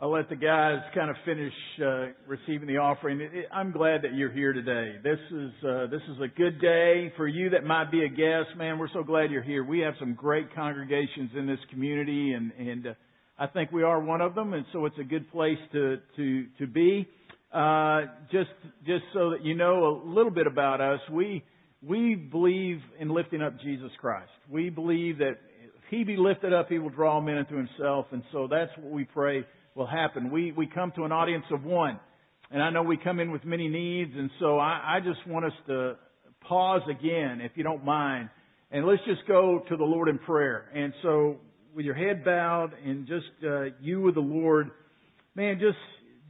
I'll let the guys kind of finish uh, receiving the offering. I'm glad that you're here today. This is uh, this is a good day for you that might be a guest. Man, we're so glad you're here. We have some great congregations in this community, and and uh, I think we are one of them, and so it's a good place to to to be. Uh, just just so that you know a little bit about us, we we believe in lifting up Jesus Christ. We believe that if He be lifted up, He will draw men into Himself, and so that's what we pray will happen. We, we come to an audience of one. And I know we come in with many needs, and so I, I just want us to pause again, if you don't mind, and let's just go to the Lord in prayer. And so, with your head bowed and just uh, you with the Lord, man, just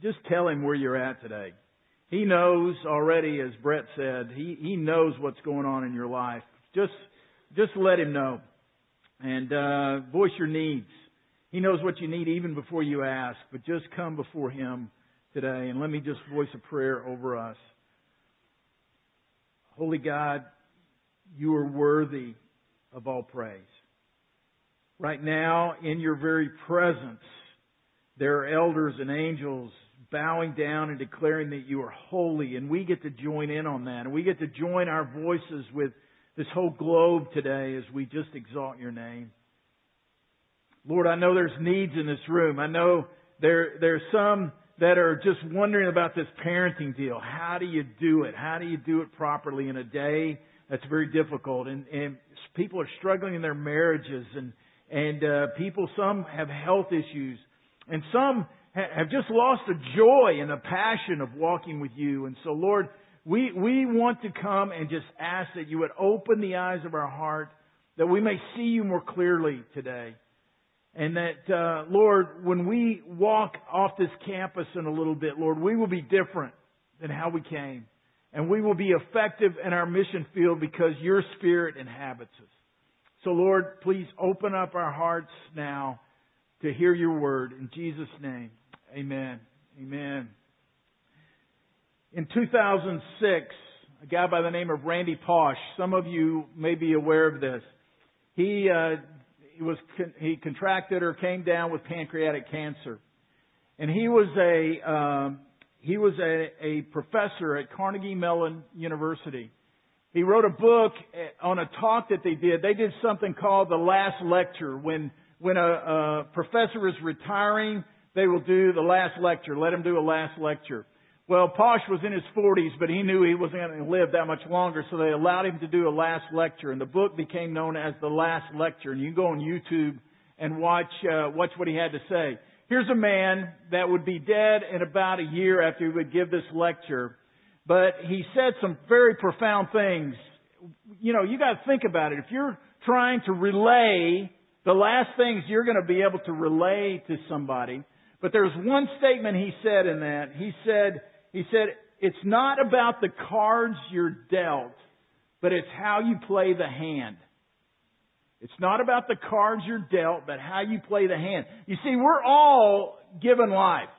just tell Him where you're at today. He knows already, as Brett said, He He knows what's going on in your life. Just just let Him know, and uh, voice your needs. He knows what you need even before you ask, but just come before Him today and let me just voice a prayer over us. Holy God, you are worthy of all praise. Right now, in your very presence, there are elders and angels bowing down and declaring that you are holy, and we get to join in on that. And we get to join our voices with this whole globe today as we just exalt your name. Lord, I know there's needs in this room. I know there, there's some that are just wondering about this parenting deal. How do you do it? How do you do it properly in a day that's very difficult? And, and people are struggling in their marriages and, and, uh, people, some have health issues and some ha- have just lost the joy and the passion of walking with you. And so Lord, we, we want to come and just ask that you would open the eyes of our heart that we may see you more clearly today. And that, uh, Lord, when we walk off this campus in a little bit, Lord, we will be different than how we came. And we will be effective in our mission field because your spirit inhabits us. So Lord, please open up our hearts now to hear your word. In Jesus' name, amen. Amen. In 2006, a guy by the name of Randy Pausch, some of you may be aware of this, he uh, he was he contracted or came down with pancreatic cancer, and he was a um, he was a, a professor at Carnegie Mellon University. He wrote a book eh, on a talk that they did. They did something called the last lecture. When when a, a professor is retiring, they will do the last lecture. Let him do a last lecture. Well, Pausch was in his 40s, but he knew he wasn't going to live that much longer, so they allowed him to do a last lecture, and the book became known as the Last Lecture. And you can go on YouTube and watch uh, watch what he had to say. Here's a man that would be dead in about a year after he would give this lecture, but he said some very profound things. You know, you got to think about it. If you're trying to relay the last things you're going to be able to relay to somebody, but there's one statement he said in that. He said, he said, it's not about the cards you're dealt, but it's how you play the hand. It's not about the cards you're dealt, but how you play the hand. You see, we're all given life.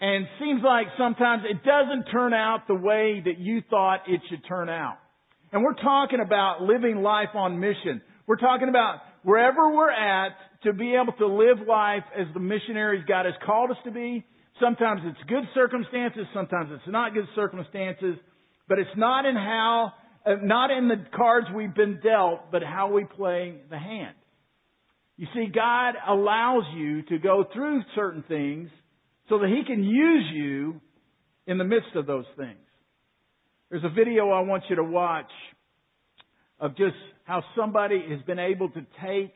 And seems like sometimes it doesn't turn out the way that you thought it should turn out. And we're talking about living life on mission. We're talking about wherever we're at to be able to live life as the missionaries God has called us to be Sometimes it's good circumstances, sometimes it's not good circumstances, but it's not in how, uh, not in the cards we've been dealt, but how we play the hand. You see, God allows you to go through certain things so that He can use you in the midst of those things. There's a video I want you to watch of just how somebody has been able to take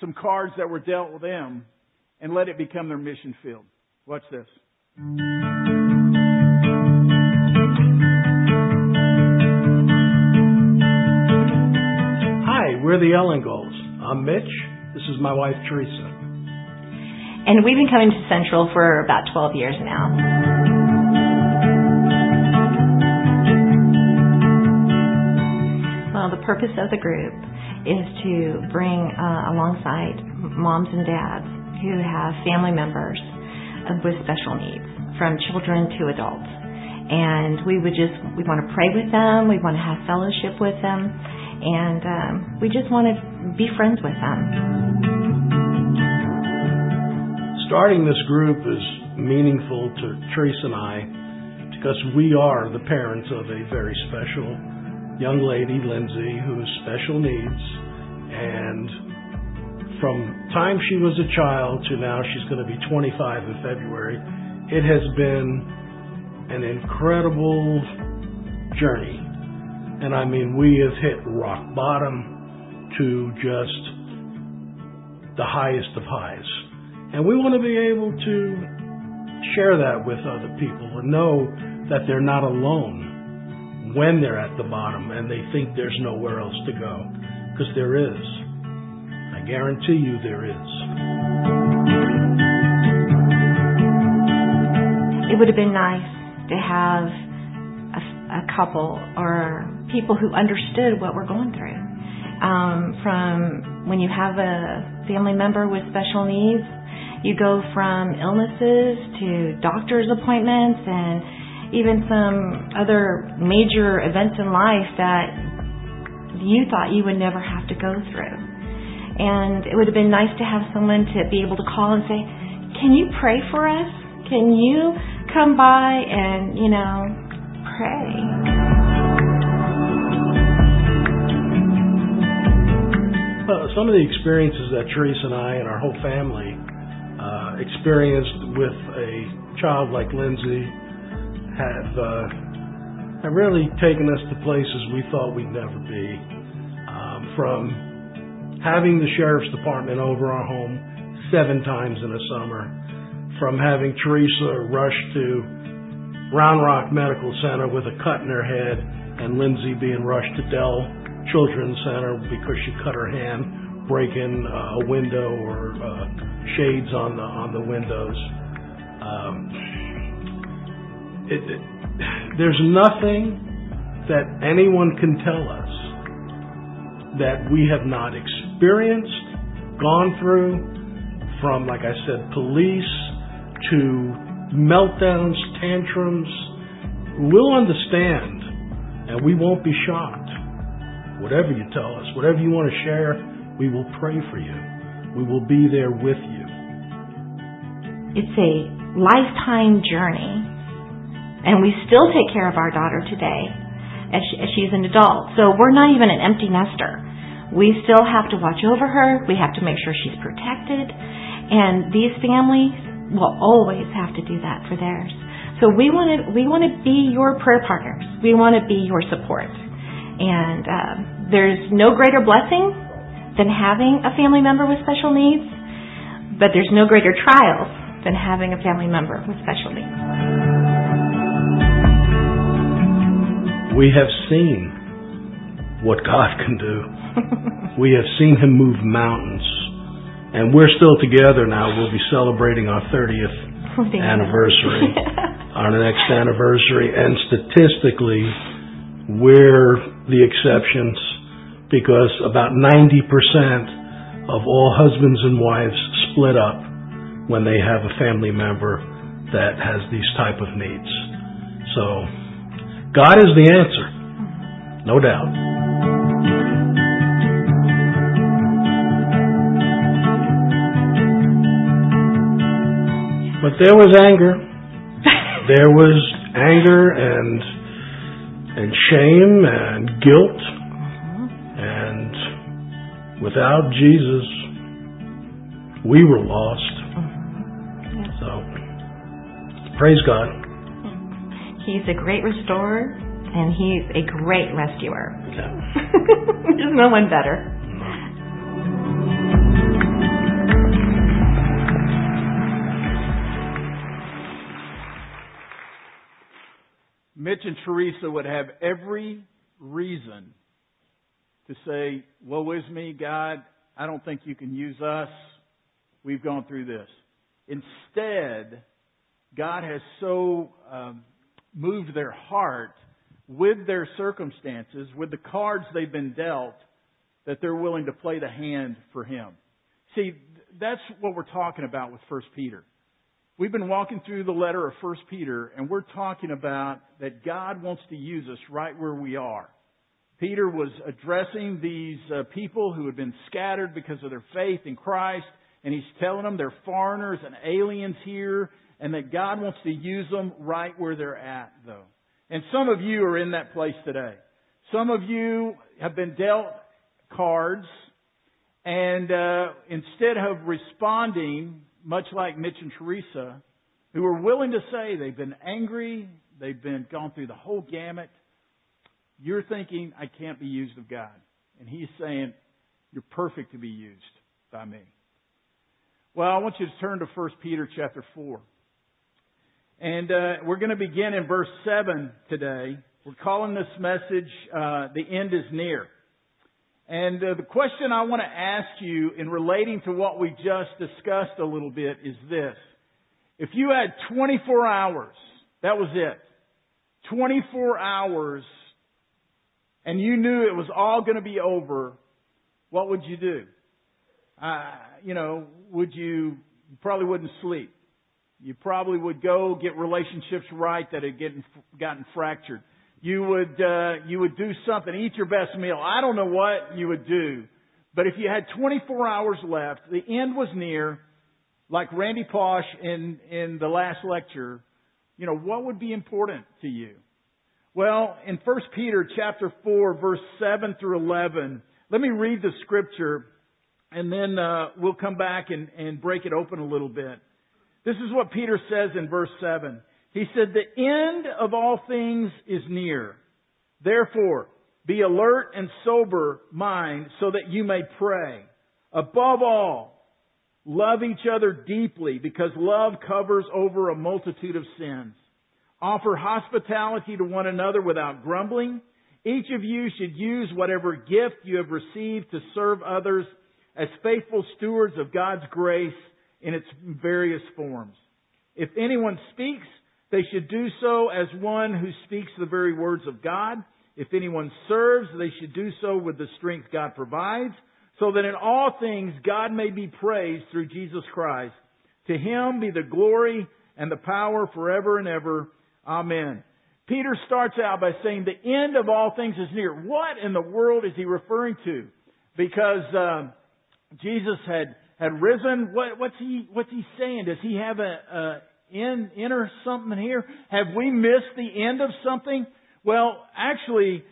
some cards that were dealt with them and let it become their mission field. Watch this. Hi, we're the Ellingolds. I'm Mitch. This is my wife, Teresa. And we've been coming to Central for about 12 years now. Well, the purpose of the group is to bring uh, alongside moms and dads who have family members with special needs, from children to adults. And we would just, we want to pray with them, we want to have fellowship with them, and um, we just want to be friends with them. starting this group is meaningful to Teresa and I because we are the parents of a very special young lady, Lindsay, who has special needs. And from time she was a child to now she's going to be 25 in February, it has been an incredible journey. And I mean, we have hit rock bottom to just the highest of highs. And we want to be able to share that with other people and know that they're not alone when they're at the bottom and they think there's nowhere else to go. Because there is. I guarantee you there is. It would have been nice to have a, a couple or people who understood what we're going through. Um, from when you have a family member with special needs, you go from illnesses to doctor's appointments and even some other major events in life that you thought you would never have to go through. And it would have been nice to have someone to be able to call and say, Can you pray for us? Can you come by and, you know, pray? Well, some of the experiences that Teresa and I and our whole family uh, experienced with a child like Lindsay have uh, have really taken us to places we thought we'd never be. Um, from having the sheriff's department over our home seven times in a summer, from having Teresa rush to Round Rock Medical Center with a cut in her head, and Lindsay being rushed to Dell Children's Center because she cut her hand breaking uh, a window or uh, shades on the on the windows. Um, it, it, there's nothing that anyone can tell us that we have not experienced, gone through, from, like I said, police to meltdowns, tantrums. We'll understand and we won't be shocked. Whatever you tell us, whatever you want to share, we will pray for you. We will be there with you. It's a lifetime journey and we still take care of our daughter today as, she, as she's an adult. So we're not even an empty nester. We still have to watch over her. We have to make sure she's protected. And these families will always have to do that for theirs. So we want to we want to be your prayer partners. We want to be your support. And uh, there's no greater blessing than having a family member with special needs, but there's no greater trials than having a family member with special needs. we have seen what God can do. We have seen Him move mountains. And we're still together now. We'll be celebrating our 30th anniversary, our next anniversary. And statistically, we're the exceptions because about 90% of all husbands and wives split up when they have a family member that has these type of needs. So God is the answer, no doubt. But there was anger. there was anger and and shame and guilt. And without Jesus, we were lost. So, praise God. He's a great restorer and he's a great rescuer. Yeah. There's no one better. Mitch and Teresa would have every reason to say, Woe is me, God, I don't think you can use us. We've gone through this. Instead, God has so um, moved their heart with their circumstances, with the cards they've been dealt, that they're willing to play the hand for Him. See, that's what we're talking about with 1 Peter. We've been walking through the letter of 1 Peter, and we're talking about that God wants to use us right where we are. Peter was addressing these uh, people who had been scattered because of their faith in Christ, and he's telling them they're foreigners and aliens here and that God wants to use them right where they're at though. And some of you are in that place today. Some of you have been dealt cards and uh, instead of responding, much like Mitch and Teresa, who are willing to say they've been angry, they've been gone through the whole gamut, you're thinking, I can't be used of God. And he's saying, you're perfect to be used by me. Well, I want you to turn to 1 Peter chapter 4. And uh, we're going to begin in verse 7 today. We're calling this message, uh, The End is Near. And uh, the question I want to ask you in relating to what we just discussed a little bit is this. If you had 24 hours, that was it. 24 hours, and you knew it was all going to be over, what would you do? Uh, you know, would you, you probably wouldn't sleep. You probably would go get relationships right that had gotten, gotten fractured. You would, uh, you would do something, eat your best meal. I don't know what you would do. But if you had 24 hours left, the end was near, like Randy Pausch in, in the last lecture, you know, what would be important to you? Well, in 1 Peter chapter 4 verse 7 through 11, let me read the scripture and then uh, we'll come back and, and break it open a little bit. This is what Peter says in verse 7. He said, The end of all things is near. Therefore, be alert and sober mind so that you may pray. Above all, love each other deeply because love covers over a multitude of sins. Offer hospitality to one another without grumbling. Each of you should use whatever gift you have received to serve others as faithful stewards of God's grace in its various forms. If anyone speaks, they should do so as one who speaks the very words of God. If anyone serves, they should do so with the strength God provides, so that in all things God may be praised through Jesus Christ. To him be the glory and the power forever and ever. Amen. Peter starts out by saying the end of all things is near. What in the world is he referring to? Because uh, Jesus had had risen. What, what's he What's he saying? Does he have a, a in, enter something here? Have we missed the end of something? Well, actually,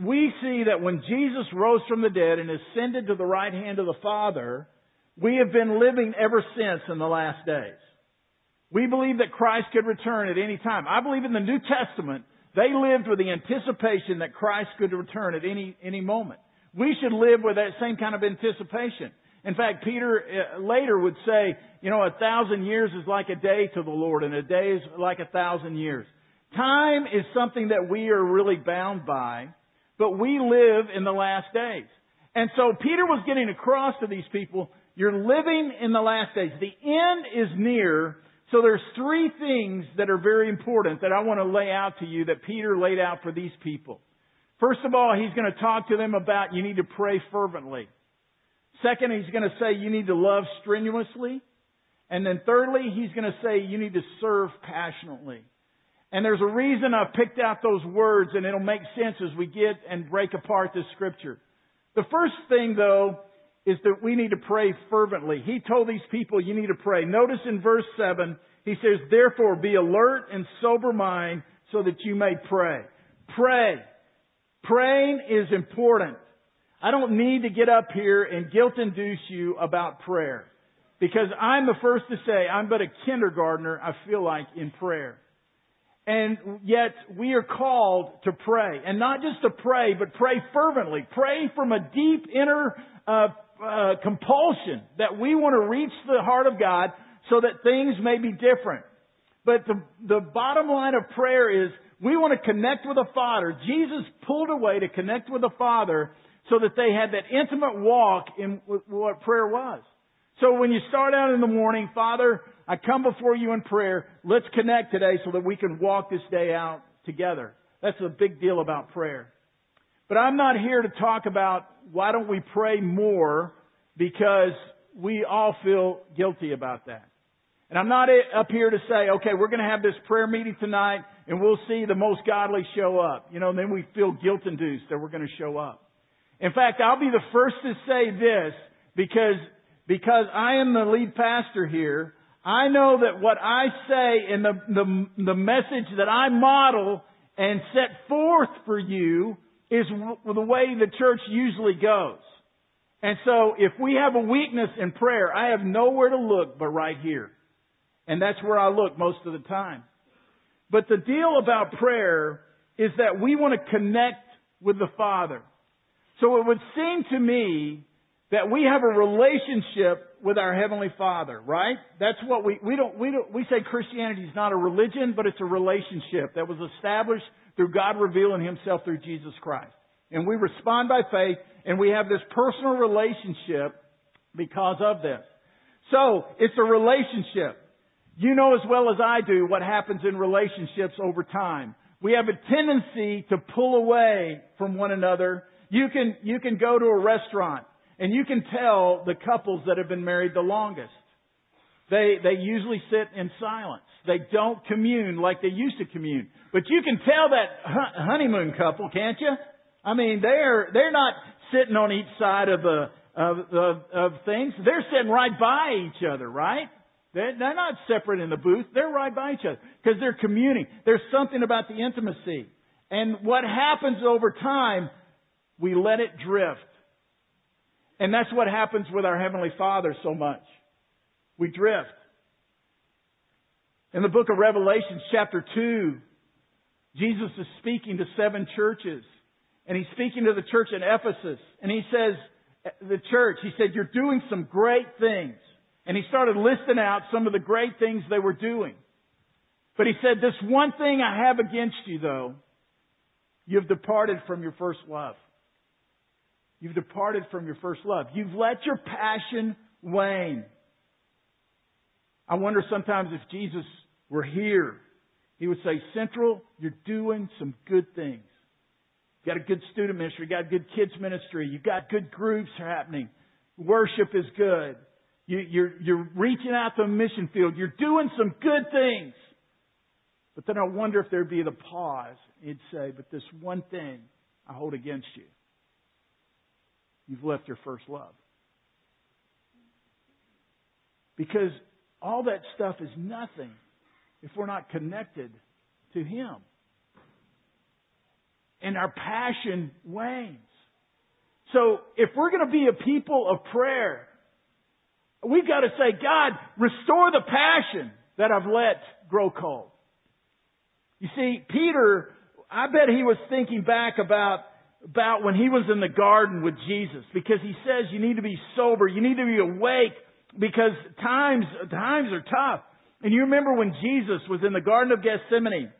we see that when Jesus rose from the dead and ascended to the right hand of the Father, we have been living ever since in the last days. We believe that Christ could return at any time. I believe in the New Testament, they lived with the anticipation that Christ could return at any, any moment. We should live with that same kind of anticipation. In fact, Peter uh, later would say, you know, a thousand years is like a day to the Lord and a day is like a thousand years. Time is something that we are really bound by, but we live in the last days. And so Peter was getting across to these people, you're living in the last days. The end is near. So there's three things that are very important that I want to lay out to you that Peter laid out for these people. First of all, he's going to talk to them about you need to pray fervently. Second, he's going to say you need to love strenuously. And then thirdly, he's going to say you need to serve passionately. And there's a reason I've picked out those words and it'll make sense as we get and break apart this scripture. The first thing though is that we need to pray fervently. He told these people you need to pray. Notice in verse 7, he says, therefore be alert and sober mind so that you may pray. Pray. Praying is important. I don't need to get up here and guilt induce you about prayer. Because I'm the first to say I'm but a kindergartner, I feel like, in prayer. And yet we are called to pray. And not just to pray, but pray fervently. Pray from a deep inner uh, uh, compulsion that we want to reach the heart of God so that things may be different. But the, the bottom line of prayer is we want to connect with the Father. Jesus pulled away to connect with the Father so that they had that intimate walk in what prayer was. So when you start out in the morning, Father, I come before you in prayer. Let's connect today so that we can walk this day out together. That's a big deal about prayer. But I'm not here to talk about why don't we pray more because we all feel guilty about that. And I'm not up here to say, okay, we're going to have this prayer meeting tonight and we'll see the most godly show up. You know, and then we feel guilt induced that we're going to show up. In fact, I'll be the first to say this because because I am the lead pastor here, I know that what I say and the, the, the message that I model and set forth for you is the way the church usually goes. And so if we have a weakness in prayer, I have nowhere to look but right here. And that's where I look most of the time. But the deal about prayer is that we want to connect with the Father. So it would seem to me that we have a relationship with our Heavenly Father, right? That's what we, we don't, we don't, we say Christianity is not a religion, but it's a relationship that was established through God revealing Himself through Jesus Christ. And we respond by faith and we have this personal relationship because of this. So, it's a relationship. You know as well as I do what happens in relationships over time. We have a tendency to pull away from one another. You can, you can go to a restaurant and you can tell the couples that have been married the longest. They, they usually sit in silence. They don't commune like they used to commune. But you can tell that honeymoon couple, can't you? I mean, they're, they're not sitting on each side of the, of, of, of things. They're sitting right by each other, right? They're, they're not separate in the booth. They're right by each other because they're communing. There's something about the intimacy. And what happens over time, we let it drift. And that's what happens with our Heavenly Father so much. We drift. In the book of Revelation, chapter 2, Jesus is speaking to seven churches. And he's speaking to the church in Ephesus. And he says, the church, he said, you're doing some great things. And he started listing out some of the great things they were doing. But he said, this one thing I have against you though, you've departed from your first love. You've departed from your first love. You've let your passion wane. I wonder sometimes if Jesus were here, he would say, Central, you're doing some good things. You've got a good student ministry, you've got a good kids ministry, you've got good groups happening. Worship is good. You, you're, you're reaching out to a mission field. You're doing some good things. But then I wonder if there'd be the pause. He'd say, but this one thing I hold against you. You've left your first love. Because all that stuff is nothing if we're not connected to Him. And our passion wanes. So if we're going to be a people of prayer, we've got to say, God, restore the passion that I've let grow cold. You see, Peter, I bet he was thinking back about, about when he was in the garden with Jesus because he says you need to be sober, you need to be awake because times, times are tough. And you remember when Jesus was in the Garden of Gethsemane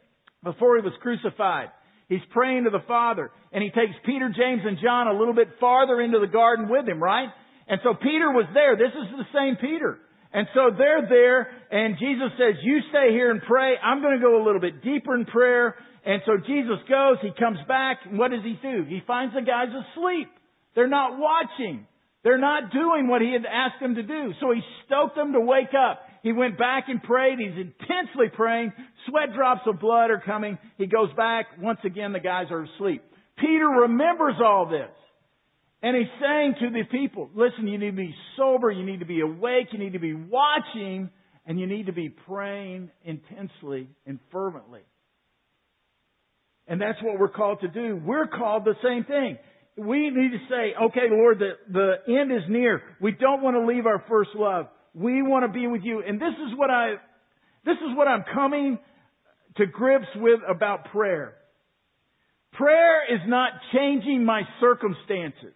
before he was crucified. He's praying to the Father and he takes Peter, James, and John a little bit farther into the garden with him, right? And so Peter was there. This is the same Peter. And so they're there and Jesus says, you stay here and pray. I'm going to go a little bit deeper in prayer. And so Jesus goes, he comes back, and what does he do? He finds the guys asleep. They're not watching. They're not doing what he had asked them to do. So he stoked them to wake up. He went back and prayed. He's intensely praying. Sweat drops of blood are coming. He goes back. Once again, the guys are asleep. Peter remembers all this. And he's saying to the people, listen, you need to be sober, you need to be awake, you need to be watching, and you need to be praying intensely and fervently. And that's what we're called to do. We're called the same thing. We need to say, okay, Lord, the, the end is near. We don't want to leave our first love. We want to be with you. And this is what I, this is what I'm coming to grips with about prayer. Prayer is not changing my circumstances.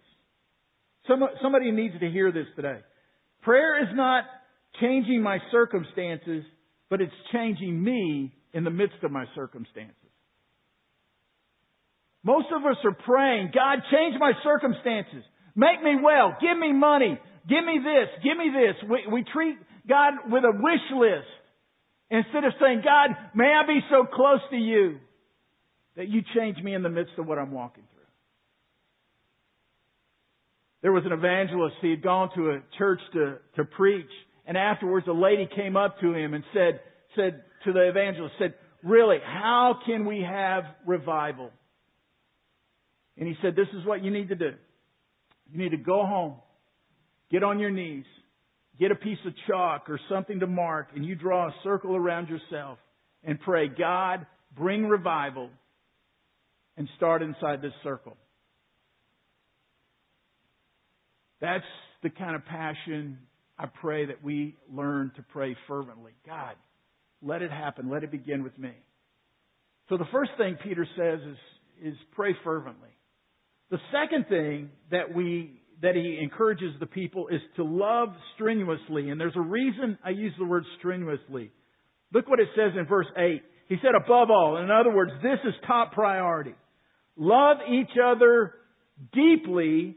somebody needs to hear this today. Prayer is not changing my circumstances, but it's changing me in the midst of my circumstances. Most of us are praying, God, change my circumstances. Make me well. Give me money. Give me this. Give me this. We, we treat God with a wish list instead of saying, God, may I be so close to you that you change me in the midst of what I'm walking through. There was an evangelist. He had gone to a church to, to preach. And afterwards, a lady came up to him and said, said to the evangelist, said, really, how can we have revival? And he said, this is what you need to do. You need to go home, get on your knees, get a piece of chalk or something to mark and you draw a circle around yourself and pray, God, bring revival and start inside this circle. That's the kind of passion I pray that we learn to pray fervently. God, let it happen. Let it begin with me. So the first thing Peter says is, is pray fervently. The second thing that we that he encourages the people is to love strenuously. And there's a reason I use the word strenuously. Look what it says in verse 8. He said, above all, in other words, this is top priority. Love each other deeply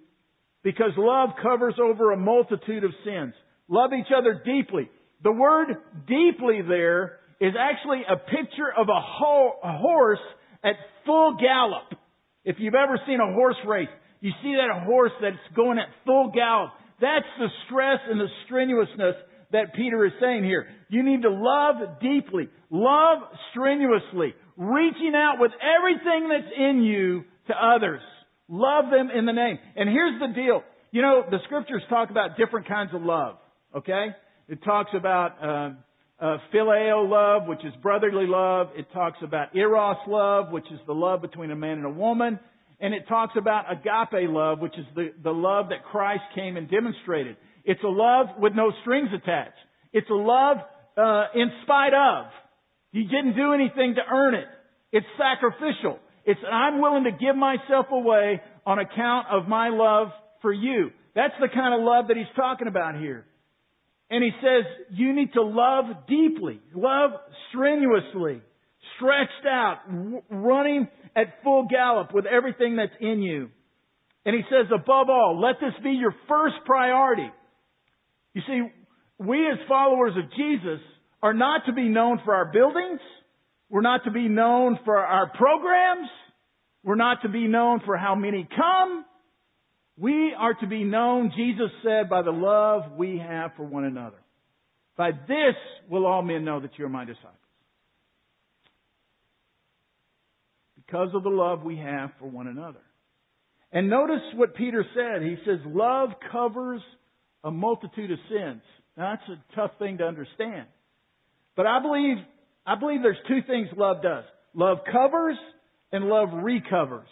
because love covers over a multitude of sins. Love each other deeply. The word deeply there is actually a picture of a, ho- a horse at full gallop. If you've ever seen a horse race, you see that horse that's going at full gallop. That's the stress and the strenuousness that Peter is saying here. You need to love deeply, love strenuously, reaching out with everything that's in you to others. Love them in the name. And here's the deal. You know, the scriptures talk about different kinds of love. Okay? It talks about uh, uh, phileo love, which is brotherly love. It talks about eros love, which is the love between a man and a woman. And it talks about agape love, which is the, the love that Christ came and demonstrated. It's a love with no strings attached. It's a love uh, in spite of. You didn't do anything to earn it. It's sacrificial. It's I'm willing to give myself away on account of my love for you. That's the kind of love that he's talking about here. And he says, you need to love deeply, love strenuously, stretched out, running at full gallop with everything that's in you. And he says, above all, let this be your first priority. You see, we as followers of Jesus are not to be known for our buildings. We're not to be known for our programs. We're not to be known for how many come. We are to be known, Jesus said, by the love we have for one another. By this will all men know that you are my disciples. Because of the love we have for one another. And notice what Peter said. He says, love covers a multitude of sins. Now that's a tough thing to understand. But I believe, I believe there's two things love does. Love covers and love recovers.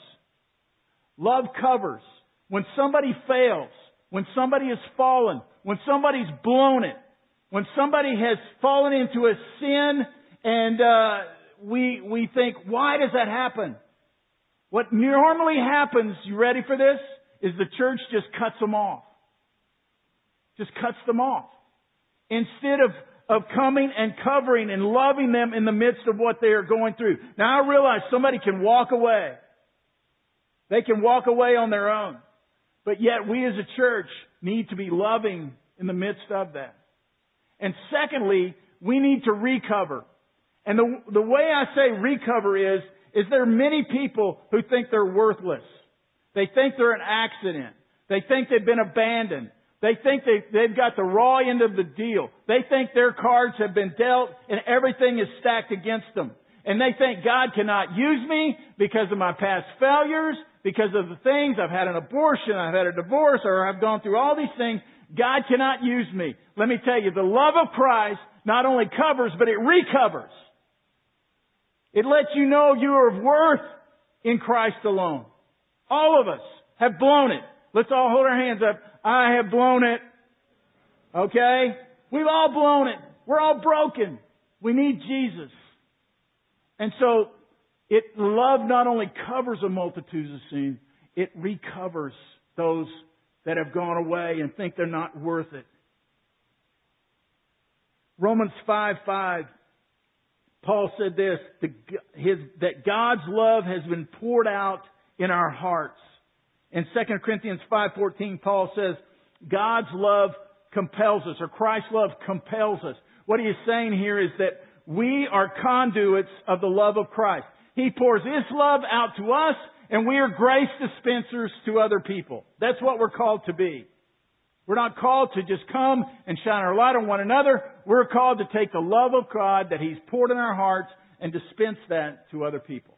Love covers. When somebody fails, when somebody has fallen, when somebody's blown it, when somebody has fallen into a sin and uh, we we think, why does that happen? What normally happens, you ready for this? Is the church just cuts them off. Just cuts them off. Instead of of coming and covering and loving them in the midst of what they are going through. Now I realize somebody can walk away. They can walk away on their own. But yet we as a church need to be loving in the midst of that. And secondly, we need to recover. And the, the way I say recover is, is there are many people who think they're worthless. They think they're an accident. They think they've been abandoned. They think they, they've got the raw end of the deal. They think their cards have been dealt and everything is stacked against them. And they think God cannot use me because of my past failures, because of the things, I've had an abortion, I've had a divorce, or I've gone through all these things. God cannot use me. Let me tell you, the love of Christ not only covers, but it recovers. It lets you know you are of worth in Christ alone. All of us have blown it. Let's all hold our hands up. I have blown it. Okay? We've all blown it. We're all broken. We need Jesus. And so, it, love not only covers a multitude of sins, it recovers those that have gone away and think they're not worth it. Romans 5 5, Paul said this, the, his, that God's love has been poured out in our hearts in 2 Corinthians 5:14, Paul says, God's love compels us, or Christ's love compels us. What he is saying here is that we are conduits of the love of Christ. He pours His love out to us, and we are grace dispensers to other people. That's what we're called to be. We're not called to just come and shine our light on one another. We're called to take the love of God that He's poured in our hearts and dispense that to other people.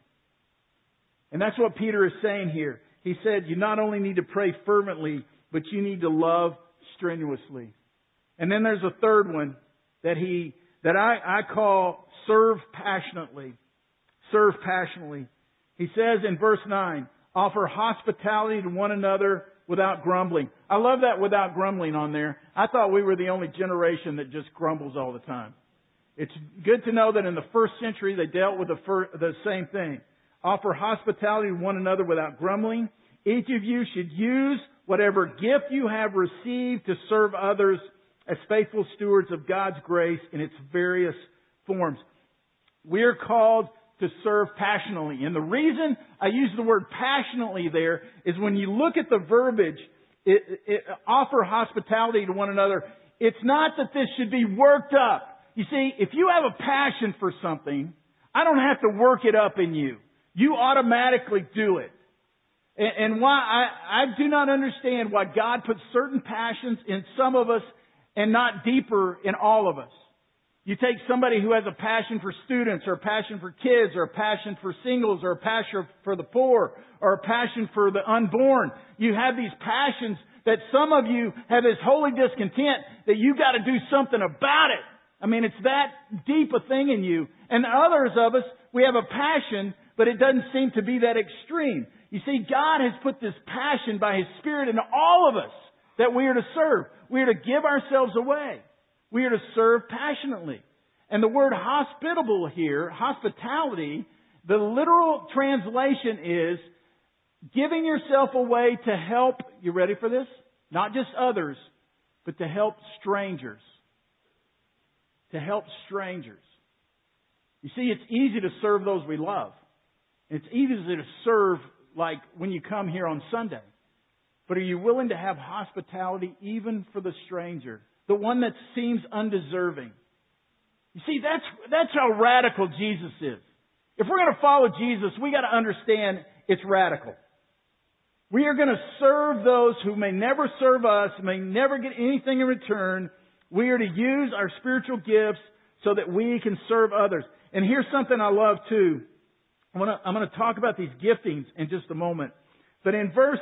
And that's what Peter is saying here he said you not only need to pray fervently, but you need to love strenuously. And then there's a third one that he, that I, I call serve passionately. Serve passionately. He says in verse 9, offer hospitality to one another without grumbling. I love that without grumbling on there. I thought we were the only generation that just grumbles all the time. It's good to know that in the first century they dealt with the, fir- the same thing. Offer hospitality to one another without grumbling. Each of you should use whatever gift you have received to serve others as faithful stewards of God's grace in its various forms. We are called to serve passionately. And the reason I use the word passionately there is when you look at the verbiage, it, it, offer hospitality to one another, it's not that this should be worked up. You see, if you have a passion for something, I don't have to work it up in you. You automatically do it. And, and why I, I do not understand why God puts certain passions in some of us and not deeper in all of us. You take somebody who has a passion for students or a passion for kids or a passion for singles or a passion for the poor or a passion for the unborn. You have these passions that some of you have this holy discontent that you got to do something about it. I mean, it's that deep a thing in you. And others of us, we have a passion, but it doesn't seem to be that extreme. You see, God has put this passion by His Spirit in all of us that we are to serve. We are to give ourselves away. We are to serve passionately. And the word hospitable here, hospitality, the literal translation is giving yourself away to help, you ready for this? Not just others, but to help strangers. To help strangers. You see, it's easy to serve those we love. It's easy to serve like when you come here on Sunday. But are you willing to have hospitality even for the stranger? The one that seems undeserving. You see, that's, that's how radical Jesus is. If we're going to follow Jesus, we got to understand it's radical. We are going to serve those who may never serve us, may never get anything in return. We are to use our spiritual gifts so that we can serve others. And here's something I love too. I'm going to, I'm going to talk about these giftings in just a moment. But in verse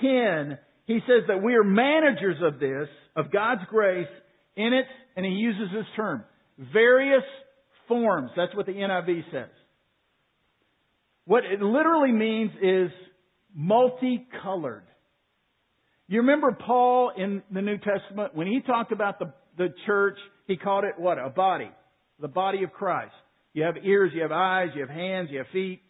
10, he says that we are managers of this, of God's grace in it, and he uses this term, various forms. That's what the NIV says. What it literally means is multicolored. You remember Paul in the New Testament, when he talked about the, the church, he called it what? A body. The body of Christ. You have ears, you have eyes, you have hands, you have feet.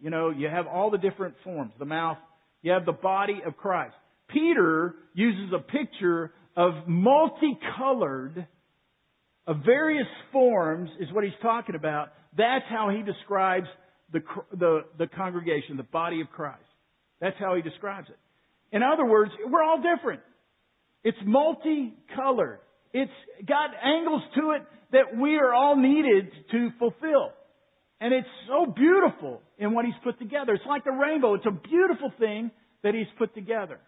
You know, you have all the different forms. The mouth. You have the body of Christ. Peter uses a picture of multicolored, of various forms, is what he's talking about. That's how he describes the, the, the congregation, the body of Christ. That's how he describes it. In other words, we're all different. It's multicolored. It's got angles to it that we are all needed to fulfill. And it's so beautiful in what he's put together. It's like the rainbow. It's a beautiful thing that he's put together.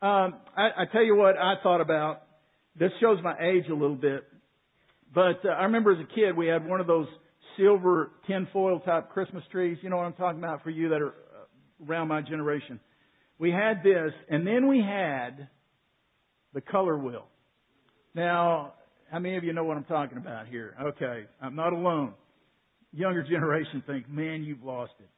Um, I, I tell you what I thought about. This shows my age a little bit, but uh, I remember as a kid we had one of those silver tinfoil type Christmas trees. You know what I'm talking about for you that are uh, around my generation. We had this, and then we had the color wheel. Now, how many of you know what I'm talking about here? Okay, I'm not alone. Younger generation think, man, you've lost it.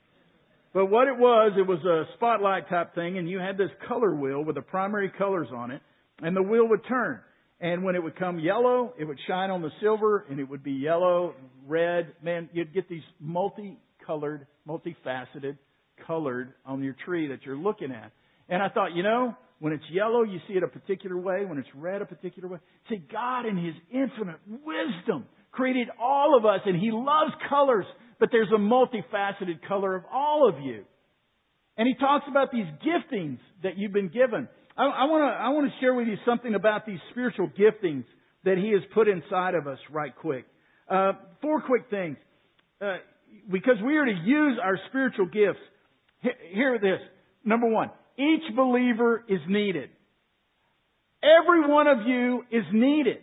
But what it was, it was a spotlight type thing, and you had this color wheel with the primary colors on it, and the wheel would turn. And when it would come yellow, it would shine on the silver, and it would be yellow, red. Man, you'd get these multicolored, multifaceted, colored on your tree that you're looking at. And I thought, you know, when it's yellow, you see it a particular way. When it's red, a particular way. See, God in His infinite wisdom created all of us, and He loves colors but there's a multifaceted color of all of you. And he talks about these giftings that you've been given. I, want to I want to share with you something about these spiritual giftings that he has put inside of us right quick. Uh, four quick things. Uh, because we are to use our spiritual gifts. Hear this. Number one, each believer is needed. Every one of you is needed.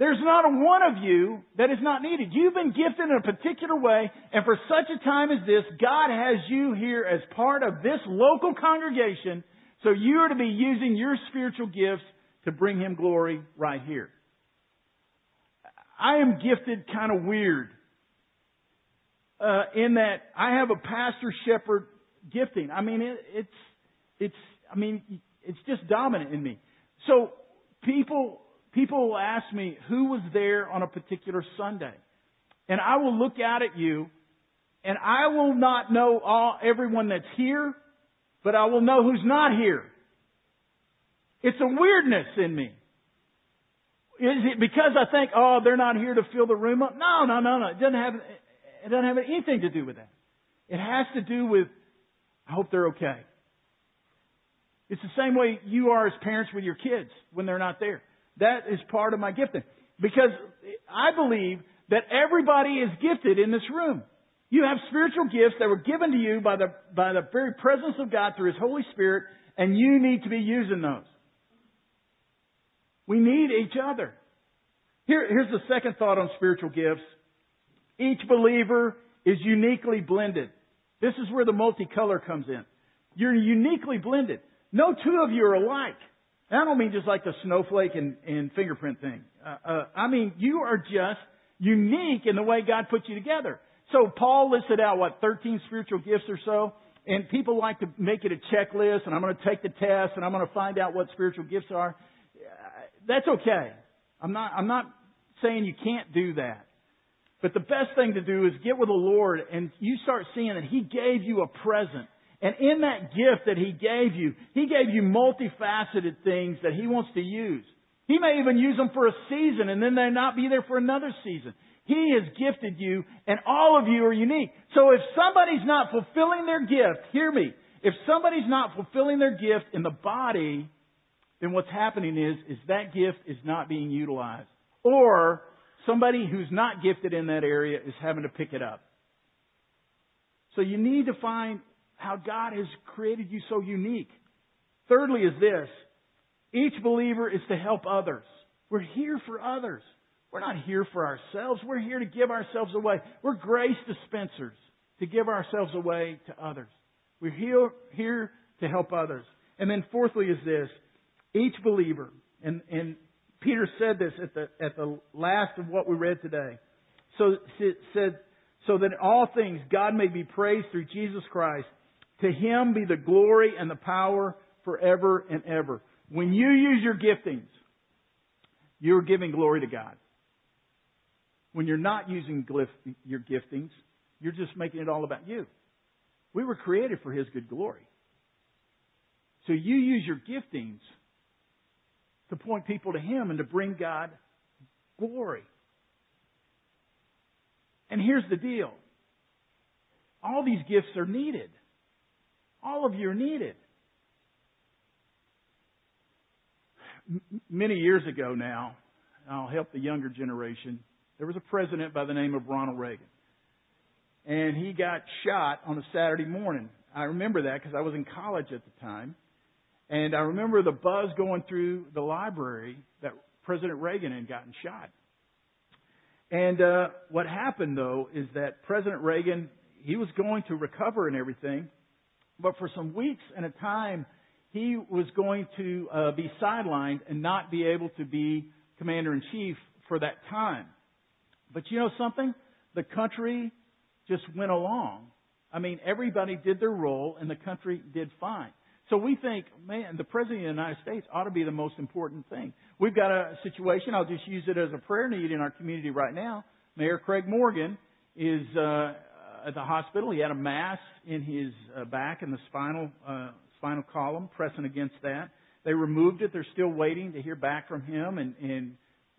There's not a one of you that is not needed. You've been gifted in a particular way, and for such a time as this, God has you here as part of this local congregation, so you are to be using your spiritual gifts to bring Him glory right here. I am gifted kind of weird uh, in that I have a pastor shepherd gifting. I mean, it, it's it's I mean it's just dominant in me. So people people will ask me who was there on a particular Sunday, and I will look out at you, and I will not know all everyone that's here, but I will know who's not here. It's a weirdness in me. Is it because I think, oh, they're not here to fill the room up? No, no, no, no. It doesn't have, it doesn't have anything to do with that. It has to do with, I hope they're okay. It's the same way you are as parents with your kids when they're not there. That is part of my gifting. Because I believe that everybody is gifted in this room. You have spiritual gifts that were given to you by the, by the very presence of God through His Holy Spirit, and you need to be using those. We need each other. Here, here's the second thought on spiritual gifts. Each believer is uniquely blended. This is where the multicolor comes in. You're uniquely blended. No two of you are alike. And I don't mean just like the snowflake and, and fingerprint thing. Uh, uh, I mean, you are just unique in the way God put you together. So Paul listed out, what, 13 spiritual gifts or so? And people like to make it a checklist, and I'm going to take the test, and I'm going to find out what spiritual gifts are. That's okay. I'm not, I'm not saying you can't do that. But the best thing to do is get with the Lord and you start seeing that He gave you a present. And in that gift that He gave you, He gave you multifaceted things that He wants to use. He may even use them for a season and then they not be there for another season. He has gifted you and all of you are unique. So if somebody's not fulfilling their gift, hear me, if somebody's not fulfilling their gift in the body, then what's happening is, is that gift is not being utilized. Or somebody who's not gifted in that area is having to pick it up. So you need to find how God has created you so unique. Thirdly is this. Each believer is to help others. We're here for others. We're not here for ourselves. We're here to give ourselves away. We're grace dispensers to give ourselves away to others. We're here, here to help others. And then fourthly is this. Each believer, and, and Peter said this at the, at the last of what we read today. So said, so that in all things God may be praised through Jesus Christ. To Him be the glory and the power forever and ever. When you use your giftings, you're giving glory to God. When you're not using your giftings, you're just making it all about you. We were created for His good glory. So you use your giftings to point people to Him and to bring God glory. And here's the deal. All these gifts are needed. All of you are needed. M- many years ago now, I'll help the younger generation, there was a president by the name of Ronald Reagan. And he got shot on a Saturday morning. I remember that because I was in college at the time. And I remember the buzz going through the library that President Reagan had gotten shot. And uh, what happened though is that President Reagan, he was going to recover and everything, but for some weeks and a time, he was going to uh, be sidelined and not be able to be commander in chief for that time. But you know something? The country just went along. I mean, everybody did their role and the country did fine. So we think, man, the President of the United States ought to be the most important thing. We've got a situation, I'll just use it as a prayer need in our community right now. Mayor Craig Morgan is uh, at the hospital. He had a mass in his uh, back in the spinal, uh, spinal column, pressing against that. They removed it. They're still waiting to hear back from him. And, and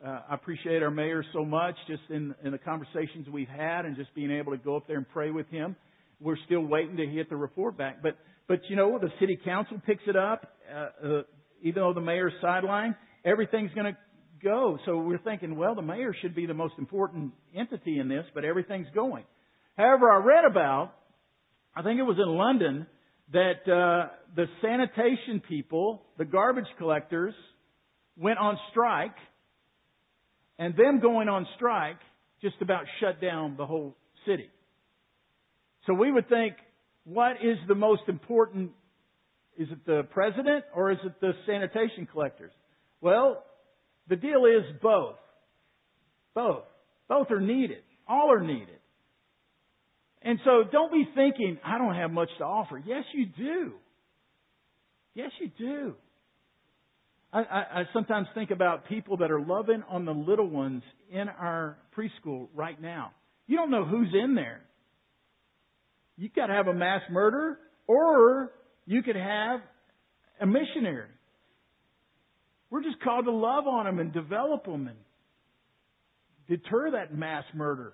uh, I appreciate our mayor so much just in, in the conversations we've had and just being able to go up there and pray with him. We're still waiting to get the report back. But but you know, the city council picks it up, uh, uh, even though the mayor's sidelined, everything's going to go. So we're thinking, well, the mayor should be the most important entity in this, but everything's going. However, I read about, I think it was in London, that uh, the sanitation people, the garbage collectors, went on strike, and them going on strike just about shut down the whole city. So we would think, what is the most important? Is it the president or is it the sanitation collectors? Well, the deal is both. Both. Both are needed. All are needed. And so don't be thinking, I don't have much to offer. Yes, you do. Yes, you do. I, I, I sometimes think about people that are loving on the little ones in our preschool right now. You don't know who's in there. You got to have a mass murderer, or you could have a missionary. We're just called to love on them and develop them and deter that mass murder.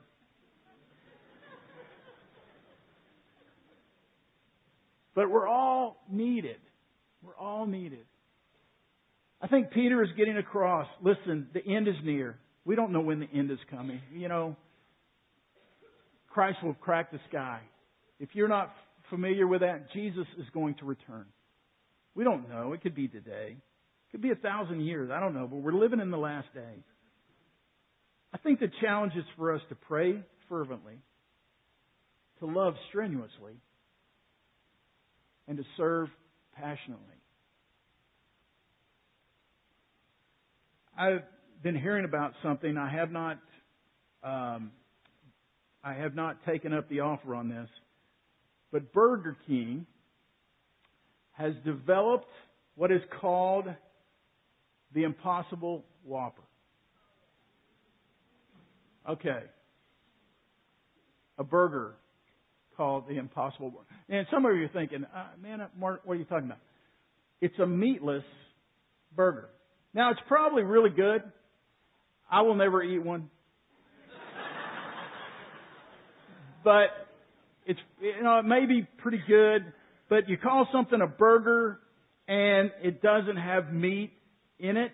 But we're all needed. We're all needed. I think Peter is getting across. Listen, the end is near. We don't know when the end is coming. You know, Christ will crack the sky. If you're not familiar with that, Jesus is going to return. We don't know. It could be today. It could be a thousand years. I don't know. But we're living in the last days. I think the challenge is for us to pray fervently, to love strenuously, and to serve passionately. I've been hearing about something. I have not, um, I have not taken up the offer on this, but Burger King has developed what is called the Impossible Whopper. Okay. A burger called the Impossible Burger. And some of you are thinking, uh, man, Mark, what are you talking about? It's a meatless burger. Now, it's probably really good. I will never eat one. but it's, you know, it may be pretty good, but you call something a burger and it doesn't have meat in it.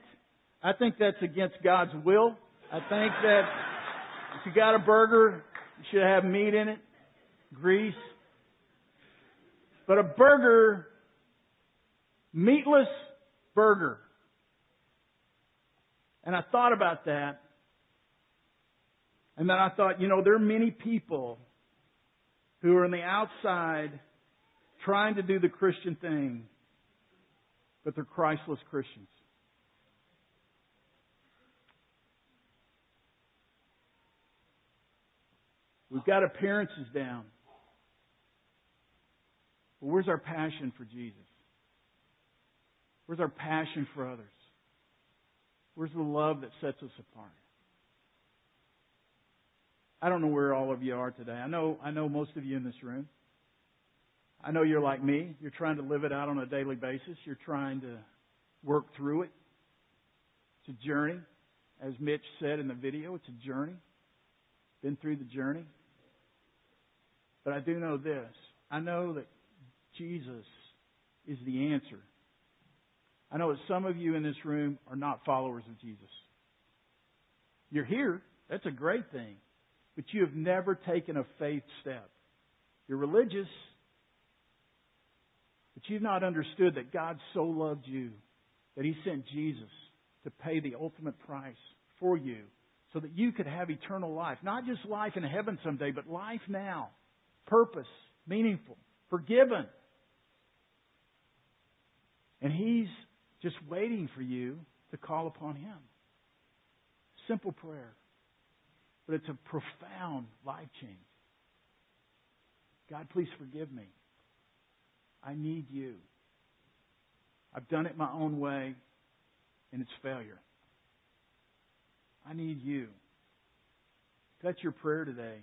I think that's against God's will. I think that if you got a burger, you should have meat in it grease. But a burger, meatless burger. And I thought about that. And then I thought, you know, there are many people who are on the outside trying to do the Christian thing, but they're Christless Christians. We've got appearances down. Where's our passion for Jesus? Where's our passion for others? Where's the love that sets us apart? I don't know where all of you are today. I know I know most of you in this room. I know you're like me. You're trying to live it out on a daily basis. You're trying to work through it. It's a journey. As Mitch said in the video, it's a journey. Been through the journey. But I do know this. I know that Jesus is the answer. I know that some of you in this room are not followers of Jesus. You're here. That's a great thing. But you have never taken a faith step. You're religious, but you've not understood that God so loved you that He sent Jesus to pay the ultimate price for you so that you could have eternal life. Not just life in heaven someday, but life now. Purpose, meaningful, forgiven, and He's just waiting for you to call upon Him. Simple prayer. But it's a profound life change. God, please forgive me. I need you. I've done it my own way, and it's failure. I need you. If that's your prayer today,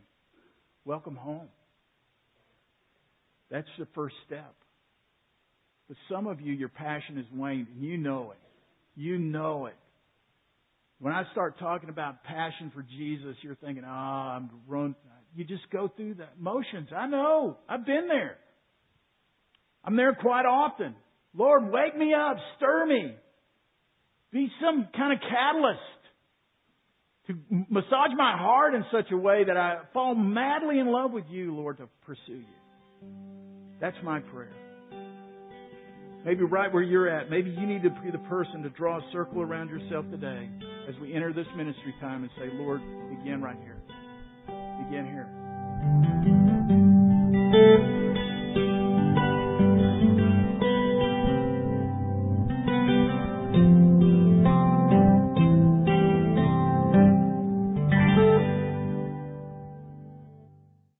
welcome home. That's the first step. But some of you, your passion has waned, and you know it. You know it. When I start talking about passion for Jesus, you're thinking, oh, I'm run. You just go through the motions. I know. I've been there. I'm there quite often. Lord, wake me up. Stir me. Be some kind of catalyst to massage my heart in such a way that I fall madly in love with you, Lord, to pursue you. That's my prayer. Maybe right where you're at, maybe you need to be the person to draw a circle around yourself today as we enter this ministry time and say, Lord, begin right here. Begin here.